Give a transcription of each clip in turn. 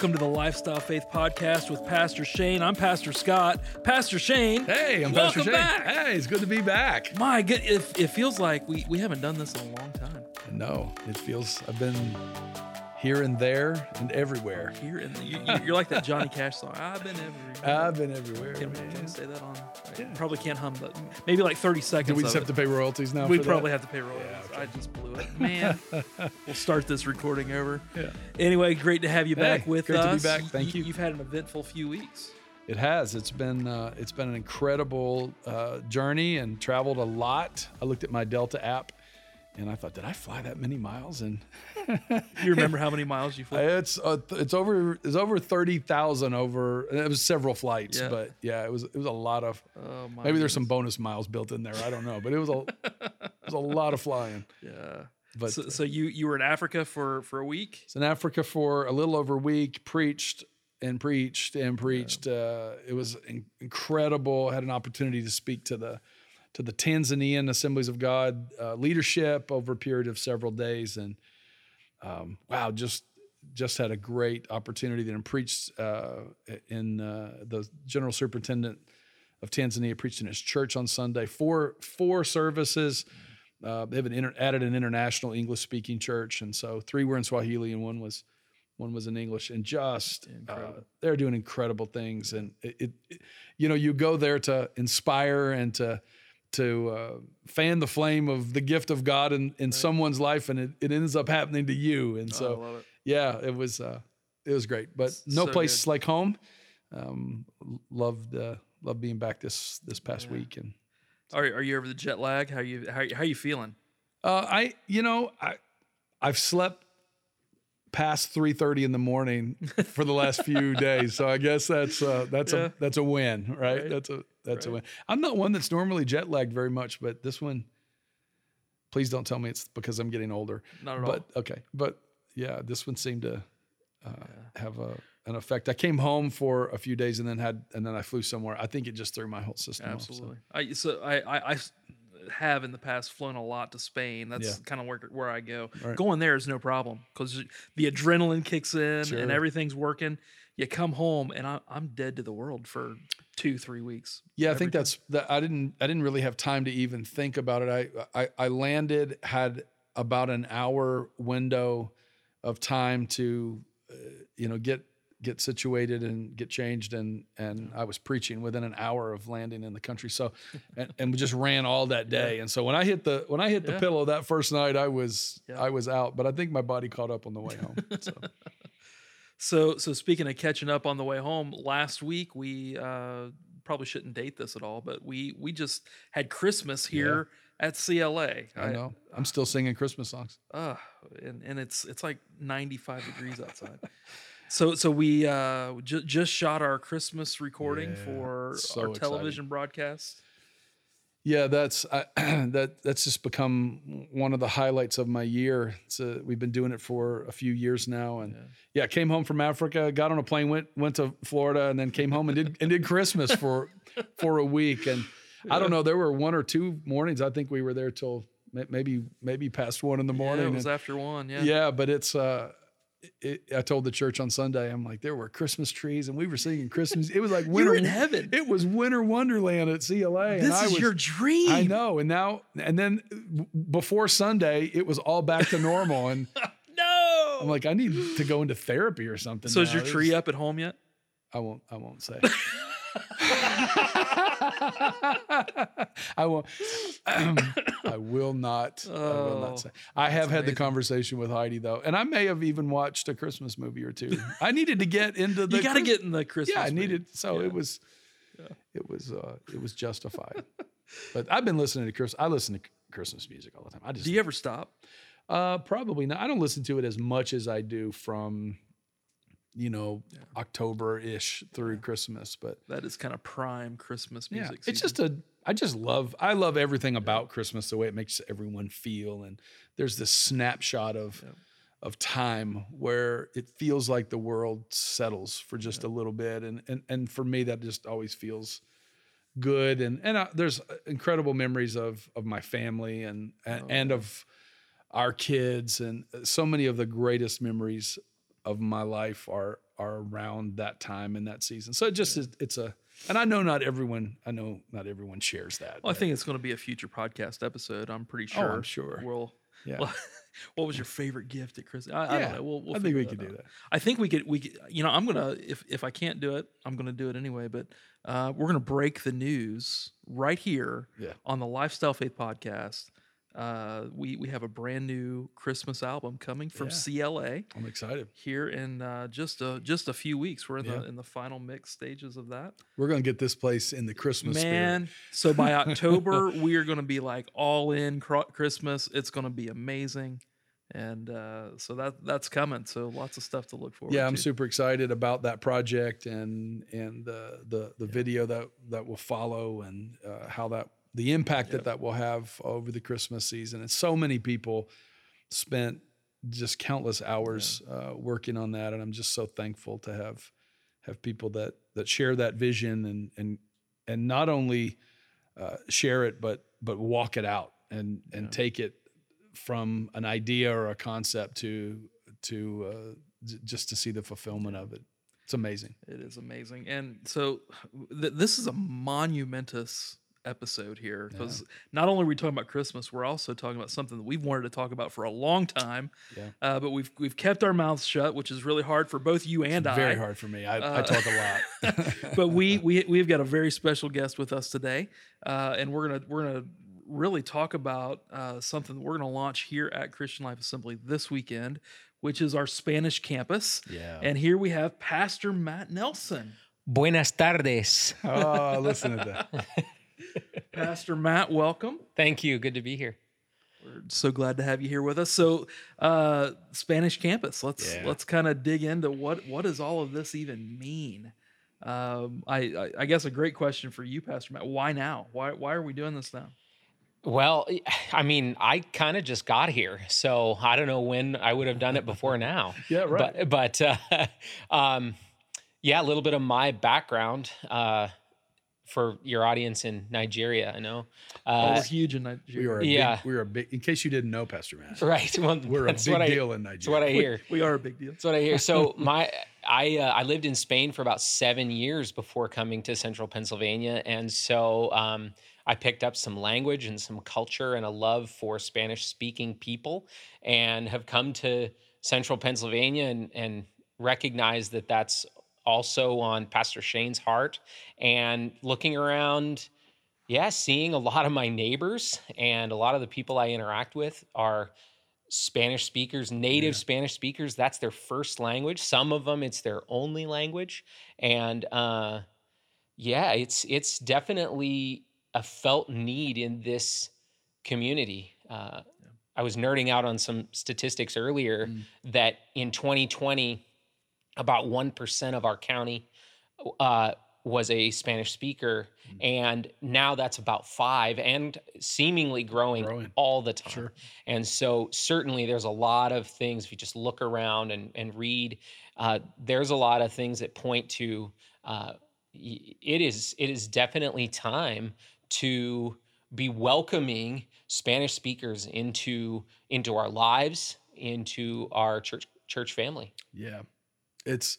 Welcome to the Lifestyle Faith Podcast with Pastor Shane. I'm Pastor Scott. Pastor Shane. Hey, I'm welcome Pastor Shane. back. Hey, it's good to be back. My good, it, it feels like we, we haven't done this in a long time. No, it feels I've been here and there and everywhere. Here the, you, you- you're like that Johnny Cash song. I've been everywhere. I've been everywhere. can, we, man. can we say that on? Yeah. probably can't hum, but maybe like 30 seconds. Do we just have it. to pay royalties now? We probably that? have to pay royalties. Yeah, okay. I just blew it, man. we'll start this recording over. Yeah. Anyway, great to have you back Hey, with great to be us. back. Thank you. You've had an eventful few weeks. It has. It's been uh, it's been an incredible uh, journey and traveled a lot. I looked at my Delta app, and I thought, did I fly that many miles? And You remember how many miles you flew? it's uh, it's over it's over thirty thousand over. It was several flights, Yeah. but yeah, it was it was a lot of. Oh my. Maybe there's some bonus miles built in there. I don't know, but it was a it was a lot of flying. Yeah. But so, so you you were in Africa for for a week. was in Africa for a little over a week, preached and preached and preached. Uh, it was in- incredible. Had an opportunity to speak to the to the Tanzanian Assemblies of God uh, leadership over a period of several days, and um, wow, just just had a great opportunity. Then preached uh, in uh, the general superintendent of Tanzania preached in his church on Sunday. Four four services. Uh, they have an inter- added an international English speaking church, and so three were in Swahili and one was one was in English, and just uh, Incredible. they're doing incredible things. And it, it, it- you know, you go there to inspire and to to uh, fan the flame of the gift of God in, in someone's life, and it, it ends up happening to you. And Oh, so, it. yeah, it was uh, it was great. But no so place like home. Um, loved uh, loved being back this this past Yeah. week, and Are are you over the jet lag? How you how how you feeling? Uh, I, you know, I, I've slept past three thirty in the morning for the last few days, so I guess that's uh, that's Yeah. a that's a win, right? Right. That's a that's a win. I'm not one that's normally jet lagged very much, but this one, please don't tell me it's because I'm getting older. Not at But okay, but yeah, this one seemed to uh, have a an effect. I came home for a few days and then had and then I flew somewhere. I think it just threw my whole system all. off. so. Absolutely. I so I, I I have in the past flown a lot to Spain. That's Yeah. kind of where where I go. Right. Going there is no problem because the adrenaline kicks in Sure. and everything's working. You come home and I, I'm dead to the world for two three weeks. Yeah, I think that's that. I didn't. I didn't really have time to even think about it. I, I I landed had about an hour window of time to, uh, you know, get get situated and get changed and and I was preaching within an hour of landing in the country. So, and, and we just ran all that day. And so when I hit the when I hit the Yeah. pillow that first night, I was Yeah. I was out. But I think my body caught up on the way home. So So, so speaking of catching up on the way home, last week we uh, probably shouldn't date this at all, but we we just had Christmas here at CLA. I know I'm still singing Christmas songs. Uh, and and it's it's like 95 degrees outside. So so we uh, ju- just shot our Christmas recording Yeah, for so our exciting. television broadcast. Yeah, that's I, that. That's just become one of the highlights of my year. It's uh we've been doing it for a few years now, and yeah. came home from Africa, got on a plane, went went to Florida, and then came home and did and did Christmas for for a week. And I don't know, there were one or two mornings. I think we were there till maybe maybe past one in the morning. Yeah, it was and- after one. Yeah. yeah, but it's uh it, I told the church on Sunday, I'm like, there were Christmas trees and we were singing Christmas. It was like winter were in heaven. It was winter wonderland at CLA. and This I is was, your dream. I know. And now, and then before Sunday, it was all back to normal. And No. I'm like, I need to go into therapy or something. so is your tree up at home yet? I won't, I won't say. I won't. I will not. I will Oh, not say. I have had the conversation with Heidi though, and I may have even watched a Christmas movie or two. I needed to get into the. you got to get in the Christmas. Yeah, I needed. So Yeah. it was. It was. uh It was justified. but I've been listening to Chris. I listen to Christmas music all the time. I just. Do you ever stop? Uh, probably not. I don't listen to it as much as I do from, you know, October ish through Christmas. But That is kind of prime Christmas music. yeah, music. it's season. just a. I just love. I love everything about Christmas. The way it makes everyone feel, and there's this snapshot of. Yeah. Of time where it feels like the world settles for just a little bit, and and and for me that just always feels good, and and uh, there's incredible memories of of my family and and, Oh, and of our kids and so many of the greatest memories of my life are are around that time and that season. So it just is, it's a and I know not everyone I know not everyone shares that. Well, I think it's going to be a future podcast episode. I'm pretty sure. Oh, sure. I'm sure. We'll. Yeah. well, what was your favorite gift at Christmas? I, I Yeah, don't know. We'll, we'll I think we could do that. I think we could. We could. You know, I'm gonna. If if I can't do it, I'm gonna do it anyway. But uh, we're gonna break the news right here Yeah. on the Lifestyle Faith podcast. Uh, we we have a brand new Christmas album coming from Yeah. CLA I'm excited. here in uh, just a just a few weeks. We're in Yeah. the in the final mix stages of that. We're gonna get this place in the Christmas Man, so by October we are going to be like all in cro- Christmas. It's going to be amazing, and uh, so that that's coming. So lots of stuff to look forward. yeah, I'm to. super excited about that project and and the the the video that that will follow and uh, how that the impact Yep. that that will have over the Christmas season. And so many people spent just countless hours uh, working on that, and I'm just so thankful to have have people that that share that vision and and and not only uh, share it but but walk it out and and Yeah. take it from an idea or a concept to to uh, j- just to see the fulfillment of it. It's amazing. It is amazing, and so th- this is a monumentous episode here because not only are we talking about Christmas, we're also talking about something that we've wanted to talk about for a long time. Yeah. Uh, but we've we've kept our mouths shut, which is really hard for both you and I. Very hard for me. I, I Uh, talk a lot. but we we we've got a very special guest with us today, uh, and we're gonna we're gonna really talk about uh, something that we're gonna launch here at Christian Life Assembly this weekend, which is our Spanish campus. yeah. And here we have Pastor Matt Nelsen. Buenas tardes. oh, listen to that. Pastor Matt, welcome. Thank you. Good to be here. We're so glad to have you here with us. So, uh, Spanish campus. Let's Yeah. let's kind of dig into what what does all of this even mean. Um, I, I I guess a great question for you, Pastor Matt. Why now? Why why are we doing this now? Well, I mean, I kind of just got here, so I don't know when I would have done it before now. Yeah, right. But, but uh, um, yeah, a little bit of my background uh, for your audience in Nigeria. I know. Oh, Uh, we're huge in we Nigeria. are a yeah. big, we are a big. In case you didn't know, Pastor Matt, right. Well, we're a big what I, deal in Nigeria. That's what I Nigeria. hear. We are a big deal. That's what I hear. So my I uh, I lived in Spain for about seven years before coming to Central Pennsylvania, and so um, I picked up some language and some culture and a love for Spanish speaking people, and have come to Central Pennsylvania and and recognize that that's also on Pastor Shane's heart, and looking around. Yeah, seeing a lot of my neighbors and a lot of the people I interact with are Spanish speakers, native Yeah. Spanish speakers. That's their first language. Some of them, it's their only language, and uh, yeah, it's it's definitely a felt need in this community. Uh, I was nerding out on some statistics earlier Mm. that in 2020, about one percent of our county uh, was a Spanish speaker, Mm. and now that's about five, and seemingly growing, Growing. all the time. Sure. And so, certainly, there's a lot of things. If you just look around and, and read, uh, there's a lot of things that point to uh, it is it is definitely time to be welcoming Spanish speakers into into our lives, into our church church family. Yeah, it's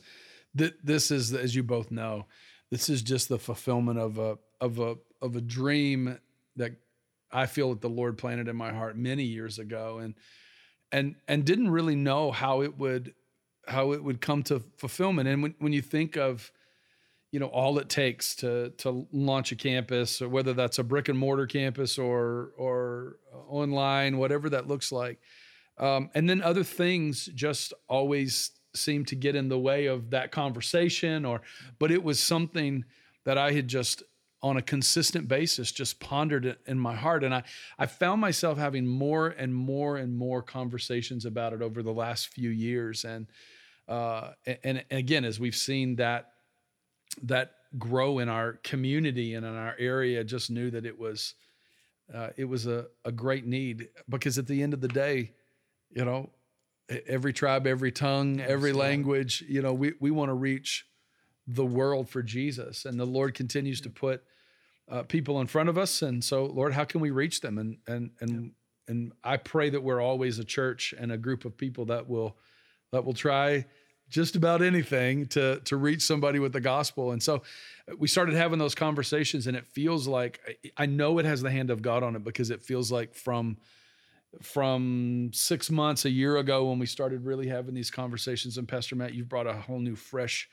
th- this is as you both know, this is just the fulfillment of a of a of a dream that I feel that the Lord planted in my heart many years ago, and and and didn't really know how it would how it would come to fulfillment. And when when you think of you know all it takes to to launch a campus or whether that's a brick and mortar campus or or online whatever that looks like um, and then other things just always seem to get in the way of that conversation or but it was something that i had just on a consistent basis just pondered it in my heart. And i i found myself having more and more and more conversations about it over the last few years. And uh and, and again as we've seen that that grow in our community and in our area just knew that it was uh, it was a, a great need. Because at the end of the day you know every tribe every tongue every language you know we, we want to reach the world for jesus. And the lord continues to put uh, people in front of us. And so lord how can we reach them? And and and and i pray that we're always a church and a group of people that will that will try just about anything to to reach somebody with the gospel. And so uh, we started having those conversations, and it feels like I know it has the hand of God on it because it feels like from from six months, a year ago, when we started really having these conversations. And Pastor Matt, you've brought a whole new, fresh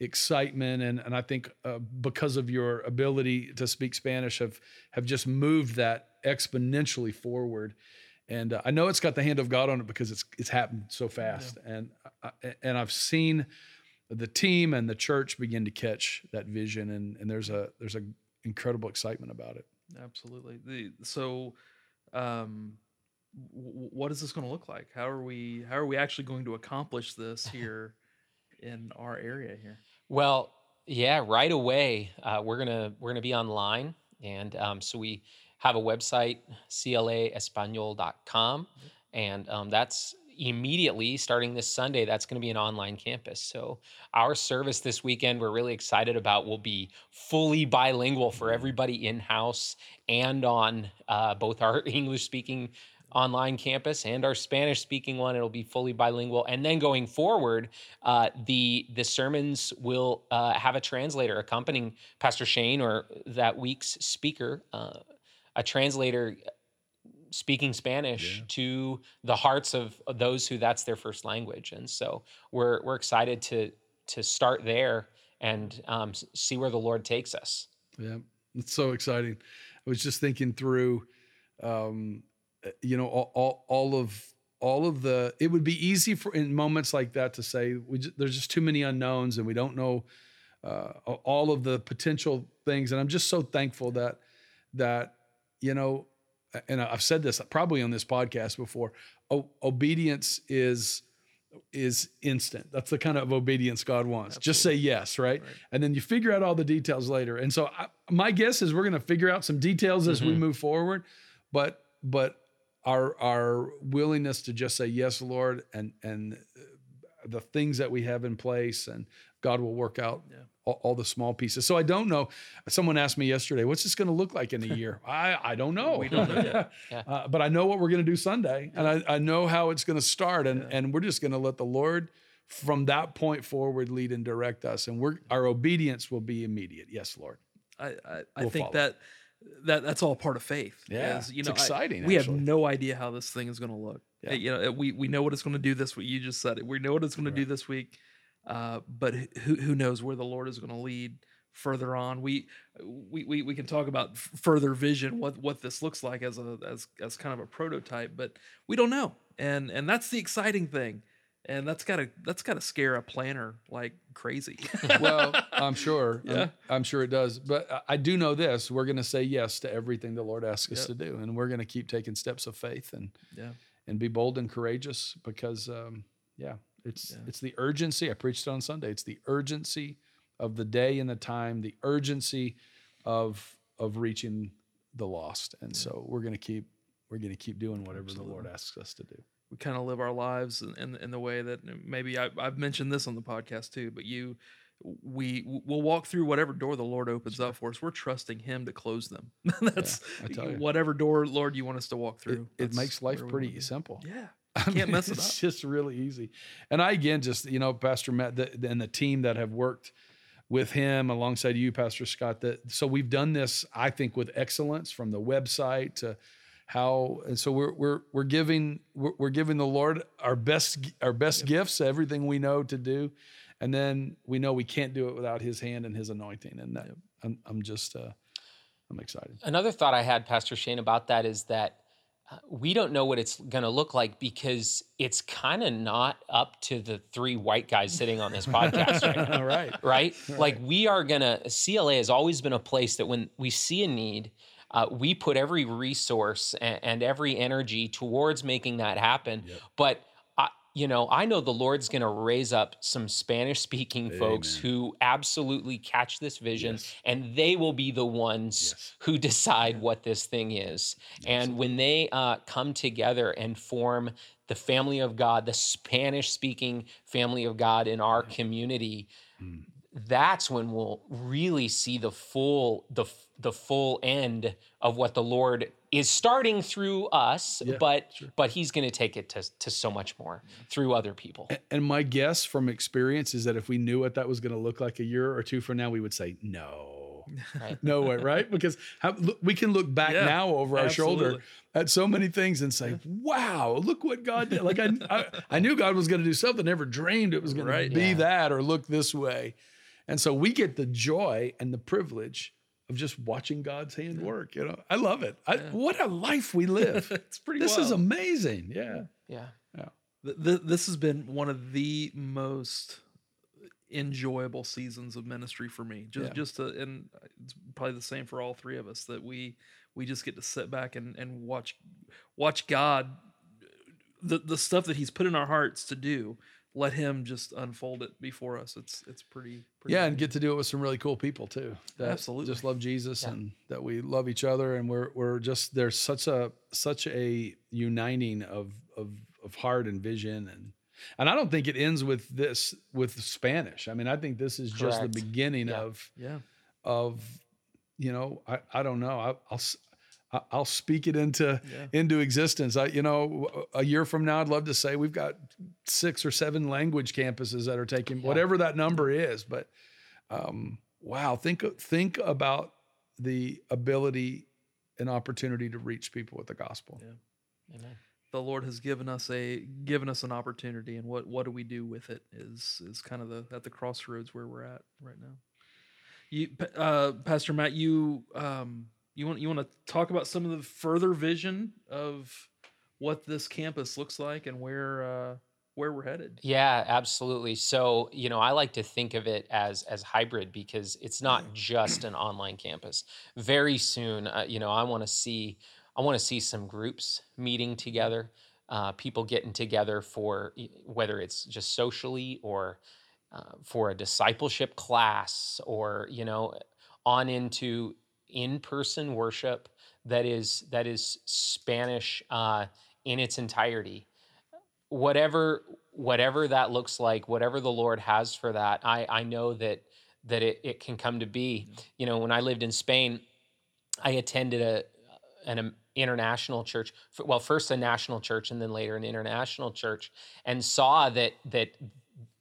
excitement, and and I think uh, because of your ability to speak Spanish, have have just moved that exponentially forward. And uh, I know it's got the hand of God on it because it's it's happened so fast, yeah. and I, and I've seen the team and the church begin to catch that vision, and and there's a there's a incredible excitement about it. Absolutely. The so. Um, what is this going to look like? How are we how are we actually going to accomplish this here in our area here? Well, yeah, right away uh, we're gonna we're gonna be online, and um, so we have a website claespanol.com, and um, that's immediately starting this Sunday. That's going to be an online campus. So our service this weekend, we're really excited about, will be fully bilingual for everybody in house and on uh, both our English speaking online campus and our Spanish speaking one. It'll be fully bilingual. And then going forward, uh, the the sermons will uh, have a translator accompanying Pastor Shane or that week's speaker, uh, a translator speaking Spanish yeah. to the hearts of those who that's their first language. And so we're we're excited to to start there and um, see where the Lord takes us. Yeah, it's so exciting. I was just thinking through. Um, uh, you know all, all, all of all of the it would be easy for in moments like that to say we just, there's just too many unknowns and we don't know uh, all of the potential things and i'm just so thankful that that you know and i've said this probably on this podcast before o- obedience is is instant that's the kind of obedience god wants Absolutely. just say yes right? right? and then you figure out all the details later and so I, my guess is we're going to figure out some details as mm-hmm. we move forward but but our our willingness to just say yes, Lord, and and the things that we have in place, and God will work out yeah. all, all, the small pieces. So I don't know. Someone asked me yesterday, "What's this going to look like in a year?" I I don't know. We don't know yet. yeah. uh, but I know what we're going to do Sunday, yeah. and I, I know how it's going to start, and and we're just going to let the Lord from that point forward lead and direct us, and we're our obedience will be immediate. Yes, Lord. I I, I we'll think follow. that that that's all part of faith. Yeah, As, you know, it's exciting. I, we have no idea how this thing is going to look. Yeah. You know, we we know what it's going to do this week. You just said it. We know what it's going right. to do this week, uh, but who who knows where the Lord is going to lead further on. We, we we we can talk about further vision, what what this looks like as a as as kind of a prototype, but we don't know. And and that's the exciting thing and that's gotta that's gotta scare a planner like crazy. well, I'm sure. Yeah. I'm, I'm, sure it does. But I do know this: we're going to say yes to everything the Lord asks us to do, and we're going to keep taking steps of faith and yeah, and be bold and courageous because um, yeah, it's yeah. it's the urgency. I preached it on Sunday. It's the urgency of the day and the time, the urgency of of reaching the lost, and yeah. so we're going to keep we're going to keep doing whatever Absolutely. the Lord asks us to do we kind of live our lives in, in, in the way that maybe I, have mentioned this on the podcast too, but you, we will walk through whatever door the Lord opens sure. up for us. We're trusting Him to close them. that's yeah, whatever door, Lord, you want us to walk through. It, it makes life pretty simple. Yeah. I can't mean, mess it up. It's just really easy. And I, again, just, you know, Pastor Matt the, and the team that have worked with him alongside you, Pastor Scott, that so we've done this, I think, with excellence from the website to, how and so we're we're we're giving we're, we're giving the Lord our best our best gifts, everything we know to do, and then we know we can't do it without His hand and His anointing, and that I'm I'm just uh, I'm excited. Another thought I had, Pastor Shane, about that is that uh, we don't know what it's going to look like because it's kind of not up to the three white guys sitting on this podcast right now. right. right. Right? Like we are going to, CLA has always been a place that when we see a need, uh, we put every resource and, and, every energy towards making that happen. Yep. But I, you know, I know the Lord's going to raise up some Spanish speaking folks who absolutely catch this vision yes. and they will be the ones yes. who decide what this thing is. Absolutely. And when they uh, come together and form the family of God, the Spanish speaking family of God in our community, mm that's when we'll really see the full the the full end of what the Lord is starting through us, Yeah, but sure. but He's going to take it to to so much more through other people. A- And my guess from experience is that if we knew what that was going to look like a year or two from now, we would say no, Right. no way, right? Because how, look, we can look back Yeah, now over our shoulder at so many things and say, "Wow, look what God did!" Like I, I, I knew God was going to do something. Never dreamed it was going Right. to be Yeah. that or look this way. And so we get the joy and the privilege of just watching God's hand work. You know, I love it. I, Yeah. What a life we live. it's pretty. this is amazing. Yeah. Yeah. Th- th- this has been one of the most enjoyable seasons of ministry for me. Just Yeah. just to, and it's probably the same for all three of us that we we just get to sit back and and watch watch God the the stuff that he's put in our hearts to do. Let him just unfold it before us. It's it's pretty, pretty yeah, and get to do it with some really cool people too. That Absolutely. just love Jesus Yeah. and that we love each other, and we're we're just there's such a such a uniting of of of heart and vision, and and I don't think it ends with this with Spanish. I mean, I think this is just the beginning Yeah. of yeah. of you know I I don't know I, I'll s- I- I'll speak it into Yeah. into existence. I, you know, a year from now, I'd love to say we've got six or seven language campuses that are taking Yeah. whatever that number is. But um, wow, think think about the ability and opportunity to reach people with the gospel. Yeah. Amen. the Lord has given us a given us an opportunity, and what what do we do with it is is kind of the at the crossroads where we're at right now. You, uh, Pastor Matt, you um, you want you want to talk about some of the further vision of what this campus looks like and where uh, where we're headed. Yeah, absolutely. So, you know, I like to think of it as as hybrid because it's not just an online campus. Very soon, uh, you know, I want to see I want to see some groups meeting together, uh, people getting together for whether it's just socially or uh, for a discipleship class or you know on into in-person worship that is that is Spanish uh, in its entirety. Whatever whatever that looks like whatever the lord has for that i i know that that it, it can come to be. You know when i lived in spain i attended a an international church well first a national church and then later an international church and saw that that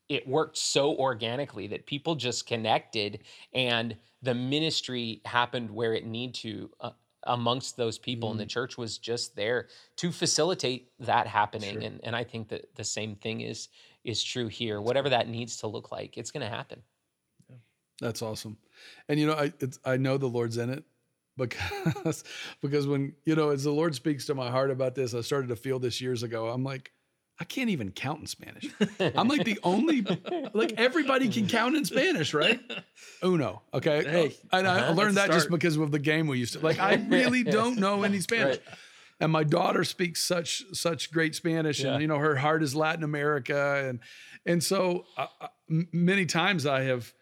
it worked so organically that people just connected and the ministry happened where it need to uh, amongst those people and the church was just there to facilitate that happening Sure. and and I think that the same thing is is true here whatever that needs to look like it's going to happen That's awesome. And you know, I it's, I know the Lord's in it because because when you know, as the Lord speaks to my heart about this, I started to feel this years ago. I'm like, I can't even count in Spanish. I'm like the only like everybody can count in Spanish, right? Uno. Okay. Hey, and I uh-huh, learned that a just because of the game we used to like. I really don't know any Spanish. Right. And my daughter speaks such such great Spanish, Yeah. and you know her heart is Latin America, and and so uh, uh, many times I have,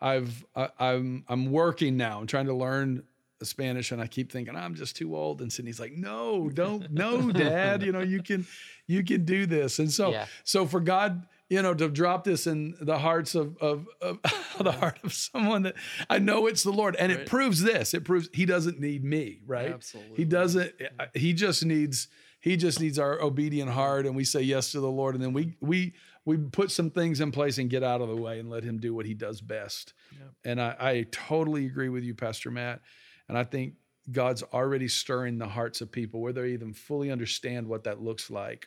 I've I'm I'm working now and trying to learn Spanish, and I keep thinking I'm just too old. And Sydney's like, no, don't, no, Dad, you know you can you can do this. And so Yeah. so for God, you know, to drop this in the hearts of of, of the heart of someone that I know it's the Lord, and it proves this. It proves He doesn't need me, right? Absolutely. He doesn't. He just needs. He just needs our obedient heart, and we say yes to the Lord, and then we we we put some things in place and get out of the way and let Him do what He does best. Yep. And I, I totally agree with you, Pastor Matt. And I think God's already stirring the hearts of people where they even fully understand what that looks like.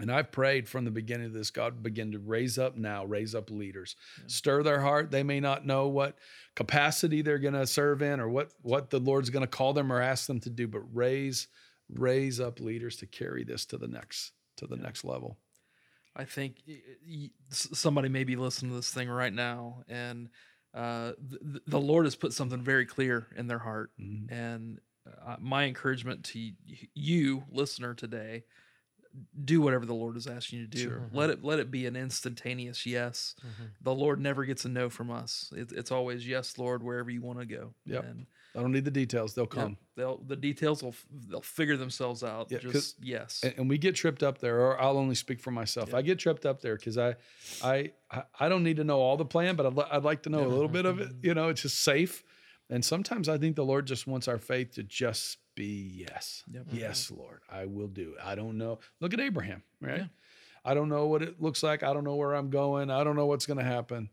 And I've prayed from the beginning of this, God begin to raise up now, raise up leaders, stir their heart. They may not know what capacity they're going to serve in or what what the Lord's going to call them or ask them to do, but raise raise up leaders to carry this to the next to the next level. I think y- y- s- somebody may be listening to this thing right now, and uh, the, the Lord has put something very clear in their heart. Mhm. And uh, my encouragement to y- you, listener, today, do whatever the Lord is asking you to do. Sure. Let it let it be an instantaneous yes. The Lord never gets a no from us. It, it's always yes, Lord, wherever you want to go. Yep. And I don't need the details; they'll yep, come. they'll the details will they'll figure themselves out. Yeah, just yes. and, and we get tripped up there or i'll only speak for myself. Yeah. i get tripped up there because I, I I- don't need to know all the plan but i'd, li- I'd like to know a little bit of it. You know it's just safe. And sometimes i think the lord just wants our faith to just be yes Yep. yes lord i will do it. I don't know. Look at abraham right? Yeah. i don't know what it looks like. I don't know where i'm going. I don't know what's going to happen.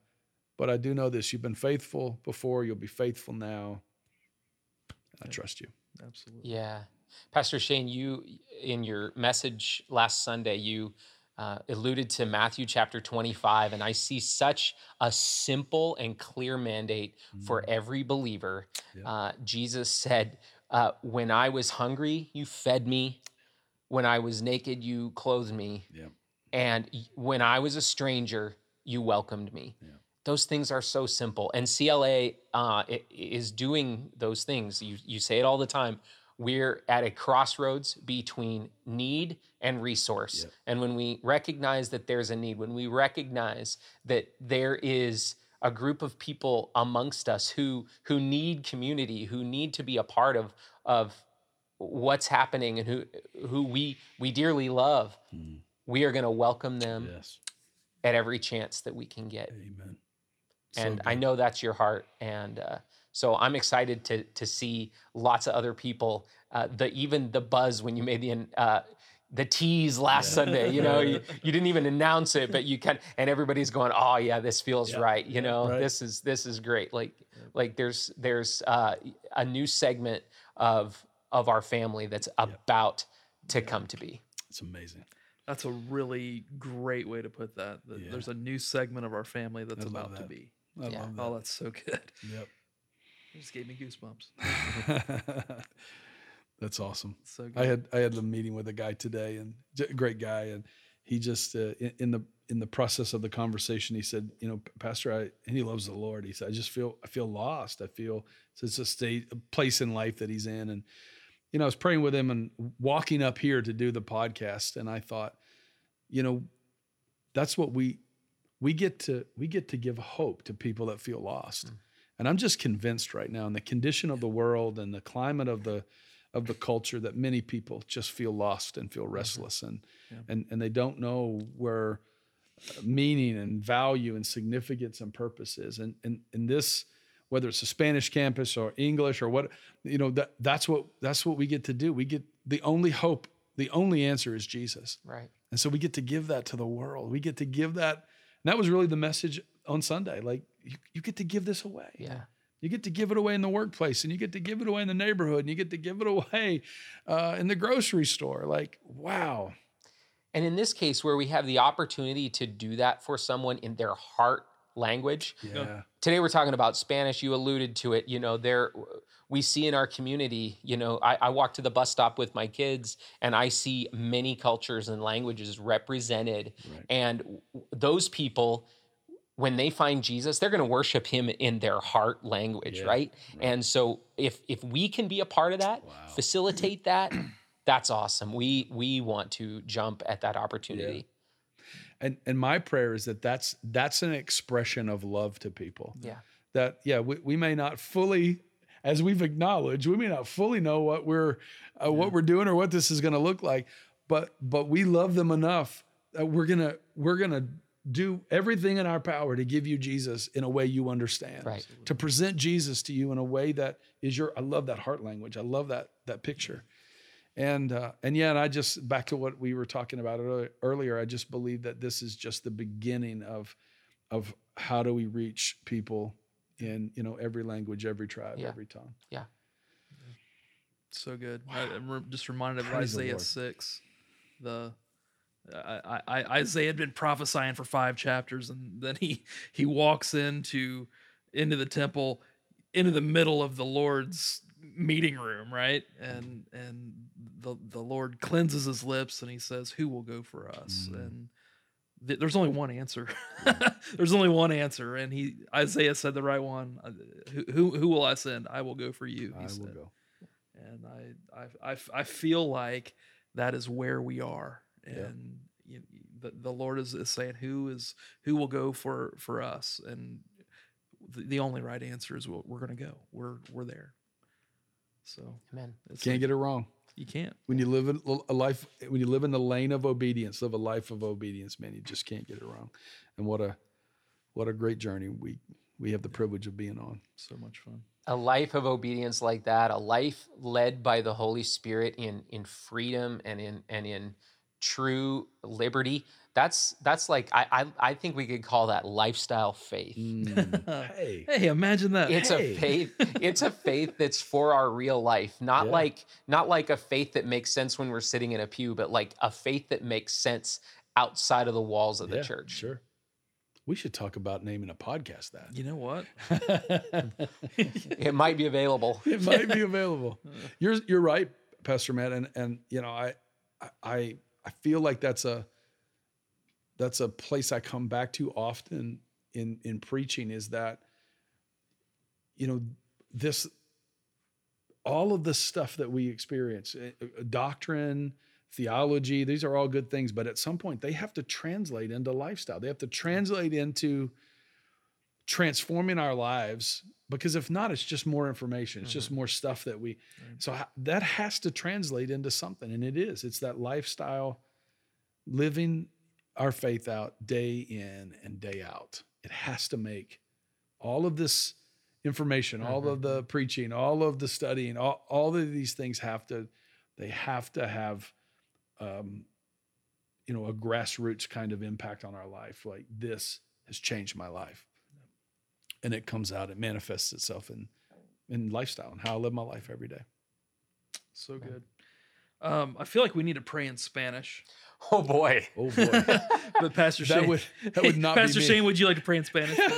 But i do know this. You've been faithful before. You'll be faithful now i trust you Absolutely. Yeah. Pastor Shane, you, in your message last Sunday, you uh, alluded to Matthew chapter 25, and I see such a simple and clear mandate for every believer. Yeah. Uh, Jesus said, uh, When I was hungry, you fed me. When I was naked, you clothed me. Yeah. And when I was a stranger, you welcomed me. Yeah. Those things are so simple. And CLA uh, is doing those things. You, you say it all the time. We're at a crossroads between need and resource. Yep. And when we recognize that there's a need, when we recognize that there is a group of people amongst us who who need community, who need to be a part of of what's happening and who who we we dearly love, Mm. we are going to welcome them yes at every chance that we can get. amen So And I know that's your heart, and uh, so I'm excited to to see lots of other people. Uh, the even the buzz when you made the uh, the tease last Yeah. Sunday. You know, you, you didn't even announce it, but you can, and everybody's going, "Oh yeah, this feels Yeah. right." You know, Right. this is this is great. Like like there's there's uh, a new segment of of our family that's about to come to be. it's amazing That's a really great way to put that. that Yeah. There's a new segment of our family that's I love about to be. I Yeah. love Oh, that's so good. Yep. It just gave me goosebumps. That's awesome. So good. I had I had a meeting with a guy today, and j- great guy, and he just uh, in, in the in the process of the conversation, he said, you know, Pastor, I and he loves the Lord. He said, I just feel I feel lost. I feel it's a state, a place in life that he's in, and you know, I was praying with him and walking up here to do the podcast, and I thought, you know, that's what we we get to we get to give hope to people that feel lost. Mm. And I'm just convinced right now in the condition of the world and the climate of the of the culture that many people just feel lost and feel restless and Yeah. and and they don't know where uh, meaning and value and significance and purpose is. And and in this whether it's a Spanish campus or English or what you know that that's what that's what we get to do. We get the only hope, the only answer is Jesus. Right. And so we get to give that to the world. We get to give that. That was really the message on Sunday. Like you, you get to give this away. Yeah. You get to give it away in the workplace and you get to give it away in the neighborhood and you get to give it away uh, in the grocery store. Like, wow. And in this case, where we have the opportunity to do that for someone in their heart language, Yeah. today we're talking about Spanish. You alluded to it. You know, there we see in our community. You know, I, I walk to the bus stop with my kids, and I see many cultures and languages represented. Right. And those people, when they find Jesus, they're going to worship Him in their heart language, Yeah, right? right. And so, if if we can be a part of that, Wow. facilitate that. That's awesome. We we want to jump at that opportunity. And and my prayer is that that's that's an expression of love to people. Yeah. That yeah, we, we may not fully, as we've acknowledged, we may not fully know what we're uh, what we're doing or what this is going to look like, but but we love them enough that we're gonna we're gonna do everything in our power to give you Jesus in a way you understand. Right. To present Jesus to you in a way that is your. I love that heart language. I love that that picture. And uh, and yeah, and I just back to what we were talking about earlier, earlier. I just believe that this is just the beginning of of how do we reach people in you know every language, every tribe, Yeah. every tongue. Yeah. So good. I, I'm re- just reminded of Praise Isaiah Lord. six. The I, I, Isaiah had been prophesying for five chapters, and then he he walks into into the temple, into the middle of the Lord's meeting room, right? And and the the Lord cleanses his lips, and he says, "Who will go for us?" Mm. And th- there's only one answer. there's only one answer, and he Isaiah said the right one. Uh, Who who, who will I send? I will go for you. He I will go. and I, I I I feel like that is where we are and you, the, the Lord is, is saying who is who will go for for us, and the, the only right answer is we're, we're going to go. We're we're there. So Amen. it's Can't like- get it wrong. You can't. When you live in a life, when you live in the lane of obedience, live a life of obedience, man, you just can't get it wrong. And what a what a great journey we we have the privilege of being on. So much fun. a life of obedience like that a life led by the holy spirit in in freedom and in and in true liberty that's that's like i i, I think we could call that lifestyle faith mm. hey, Hey, imagine that. it's Hey. a faith it's a faith that's for our real life not Yeah. like not like a faith that makes sense when we're sitting in a pew but like a faith that makes sense outside of the walls of the Yeah, church Sure. We should talk about naming a podcast that. you know what? it might be available it might be available. You're you're right, Pastor Matt, and and you know I I I feel like that's a that's a place I come back to often in in preaching is that you know this all of the stuff that we experience eh, eh, doctrine theology these are all good things but at some point they have to translate into lifestyle. They have to translate into transforming our lives because if not it's just more information. It's just more stuff that we so that has to translate into something and it is. It's that lifestyle living our faith out day in and day out. It has to make all of this information all of the preaching all of the studying all, all of these things have to they have to have um, you know a grassroots kind of impact on our life. Like this has changed my life. And it comes out it manifests itself in in lifestyle and how i live my life every day. So good. Um, I feel like we need to pray in Spanish. Oh boy oh boy But Pastor That Shane, would- that would not be Pastor me. Shane, would you like to pray in Spanish? um,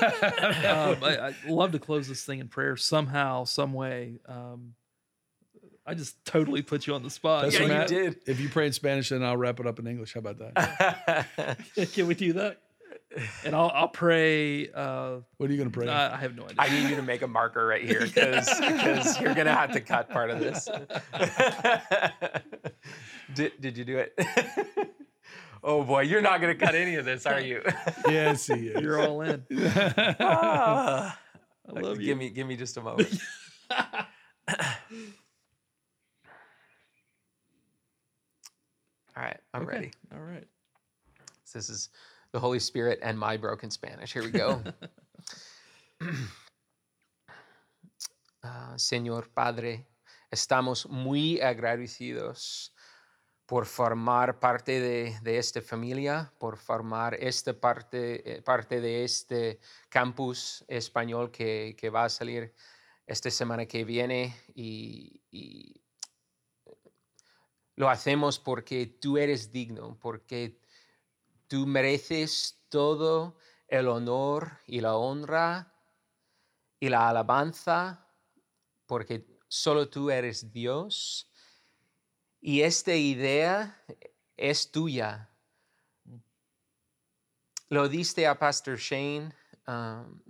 I, I'd love to close this thing in prayer somehow, some way. Um, I just totally put you on the spot. Pastor Yeah, you Matt, did. if you pray in spanish then i'll wrap it up in english how about that Can we do that? And I'll I'll pray. Uh, what are you going to pray I, I have no idea. I need you to make a marker right here because you're gonna have to cut part of this. did Did you do it? Oh boy, you're not gonna cut any of this, are you? yes he is You're all in. Ah. I love you. give me Give me just a moment. All right, I'm Okay, ready. All right. This is the Holy Spirit and my broken Spanish. Here we go. Ah, Señor Padre, estamos muy agradecidos por formar parte de, de esta familia, por formar esta parte, eh, parte de este campus español que, que va a salir esta semana que viene y, y lo hacemos porque tú eres digno, porque tú mereces todo el honor y la honra y la alabanza, porque solo tú eres Dios. Y esta idea es tuya. Lo diste a Pastor Shane, um,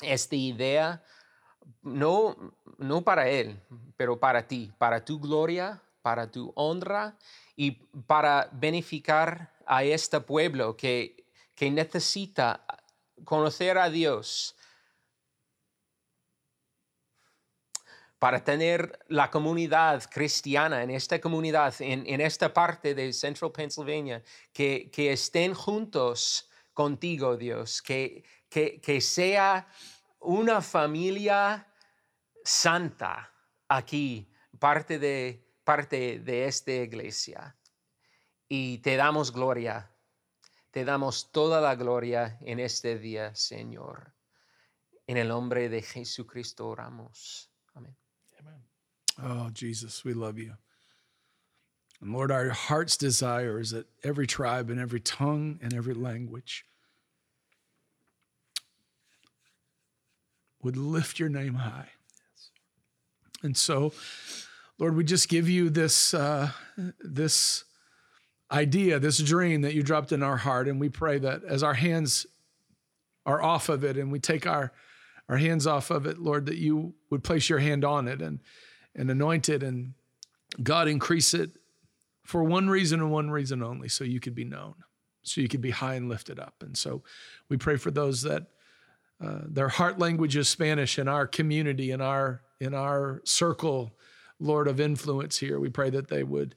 esta idea, no, no para él, pero para ti, para tu gloria, para tu honra y para beneficiar a este pueblo que, que necesita conocer a Dios para tener la comunidad cristiana en esta comunidad, en, esta parte de Central Pennsylvania, que, estén juntos contigo, Dios, que, que, que sea una familia santa aquí, parte de, parte de esta iglesia. Y te damos gloria, te damos toda la gloria en este día, Señor. En el nombre de Jesucristo oramos. Amén. Oh, Jesus, we love you. And Lord, our heart's desire is that every tribe and every tongue and every language would lift your name high. And so, Lord, we just give you this uh, this idea, this dream that you dropped in our heart, and we pray that as our hands are off of it and we take our our hands off of it, Lord, that you would place your hand on it and and anoint it and God increase it for one reason and one reason only so you could be known, so you could be high and lifted up. And so we pray for those that uh, their heart language is Spanish in our community, in our in our circle, Lord of influence here. We pray that they would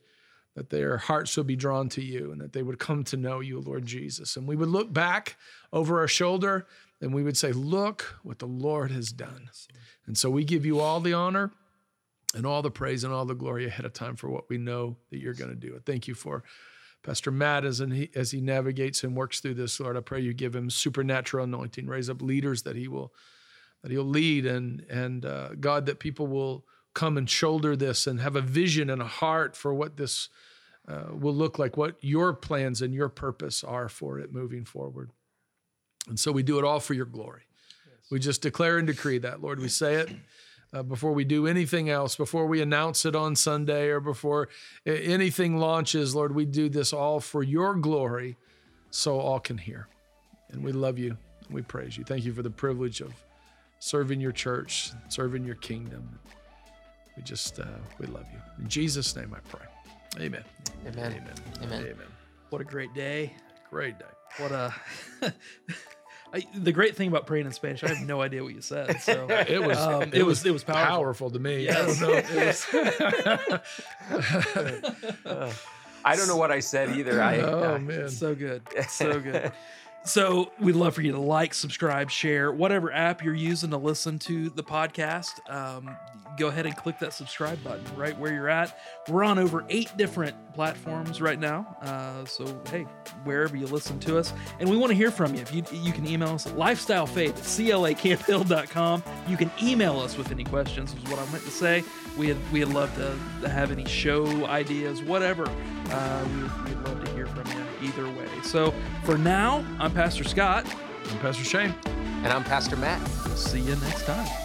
that their hearts would be drawn to you and that they would come to know you, Lord Jesus. And we would look back over our shoulder and we would say, Look what the Lord has done. And so we give you all the honor and all the praise and all the glory ahead of time for what we know that you're going to do. Thank you for Pastor Matt as, he, as he navigates and works through this, Lord. I pray you give him supernatural anointing, raise up leaders that he will that he'll lead, and and uh, God that people will come and shoulder this and have a vision and a heart for what this uh, will look like, what your plans and your purpose are for it moving forward. And so we do it all for your glory. Yes. We just declare and decree that, Lord. We say it uh, before we do anything else, before we announce it on Sunday or before anything launches, Lord, we do this all for your glory so all can hear. And we love you and we praise you. Thank you for the privilege of serving your church, serving your kingdom. We just, uh, we love you. In Jesus' name I pray. Amen. Amen. Amen. Amen. Amen. What a great day. Great day. What a I, the great thing about praying in Spanish, I have no idea what you said. So it was um, it, it, was, it was powerful, powerful to me. Yes. I don't know. I don't know what I said either. I, oh man, so good, so good. So we'd love for you to like, subscribe, share, whatever app you're using to listen to the podcast. Um, go ahead and click that subscribe button right where you're at. We're on over eight different platforms right now. Uh, so hey, wherever you listen to us, and we want to hear from you. If you you can email us lifestylefaith at clacamphill.com. You can email us with any questions. Is what I meant to say. We we'd love to, have any show ideas, whatever. Uh, we, we'd love to hear from you either way. So for now, I'm Pastor Scott. I'm Pastor Shane. And I'm Pastor Matt. See you next time.